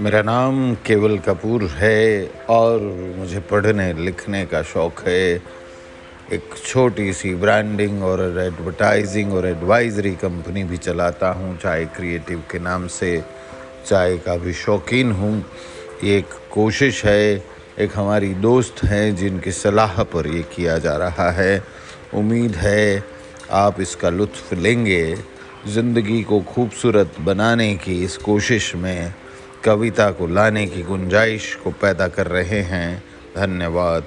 मेरा नाम केवल कपूर है और मुझे पढ़ने, लिखने का शौक़ है। एक छोटी सी ब्रांडिंग और एडवर्टाइजिंग और एडवाइजरी कंपनी भी चलाता हूँ चाय क्रिएटिव के नाम से चाय का भी शौकीन हूँ। ये एक कोशिश है, एक हमारी दोस्त हैं जिनकी सलाह पर ये किया जा रहा है। उम्मीद है आप इसका लुत्फ़ लेंगे। ज़िंदगी को खूबसूरत बनाने की इस कोशिश में कविता को लाने की गुंजाइश को पैदा कर रहे हैं। धन्यवाद।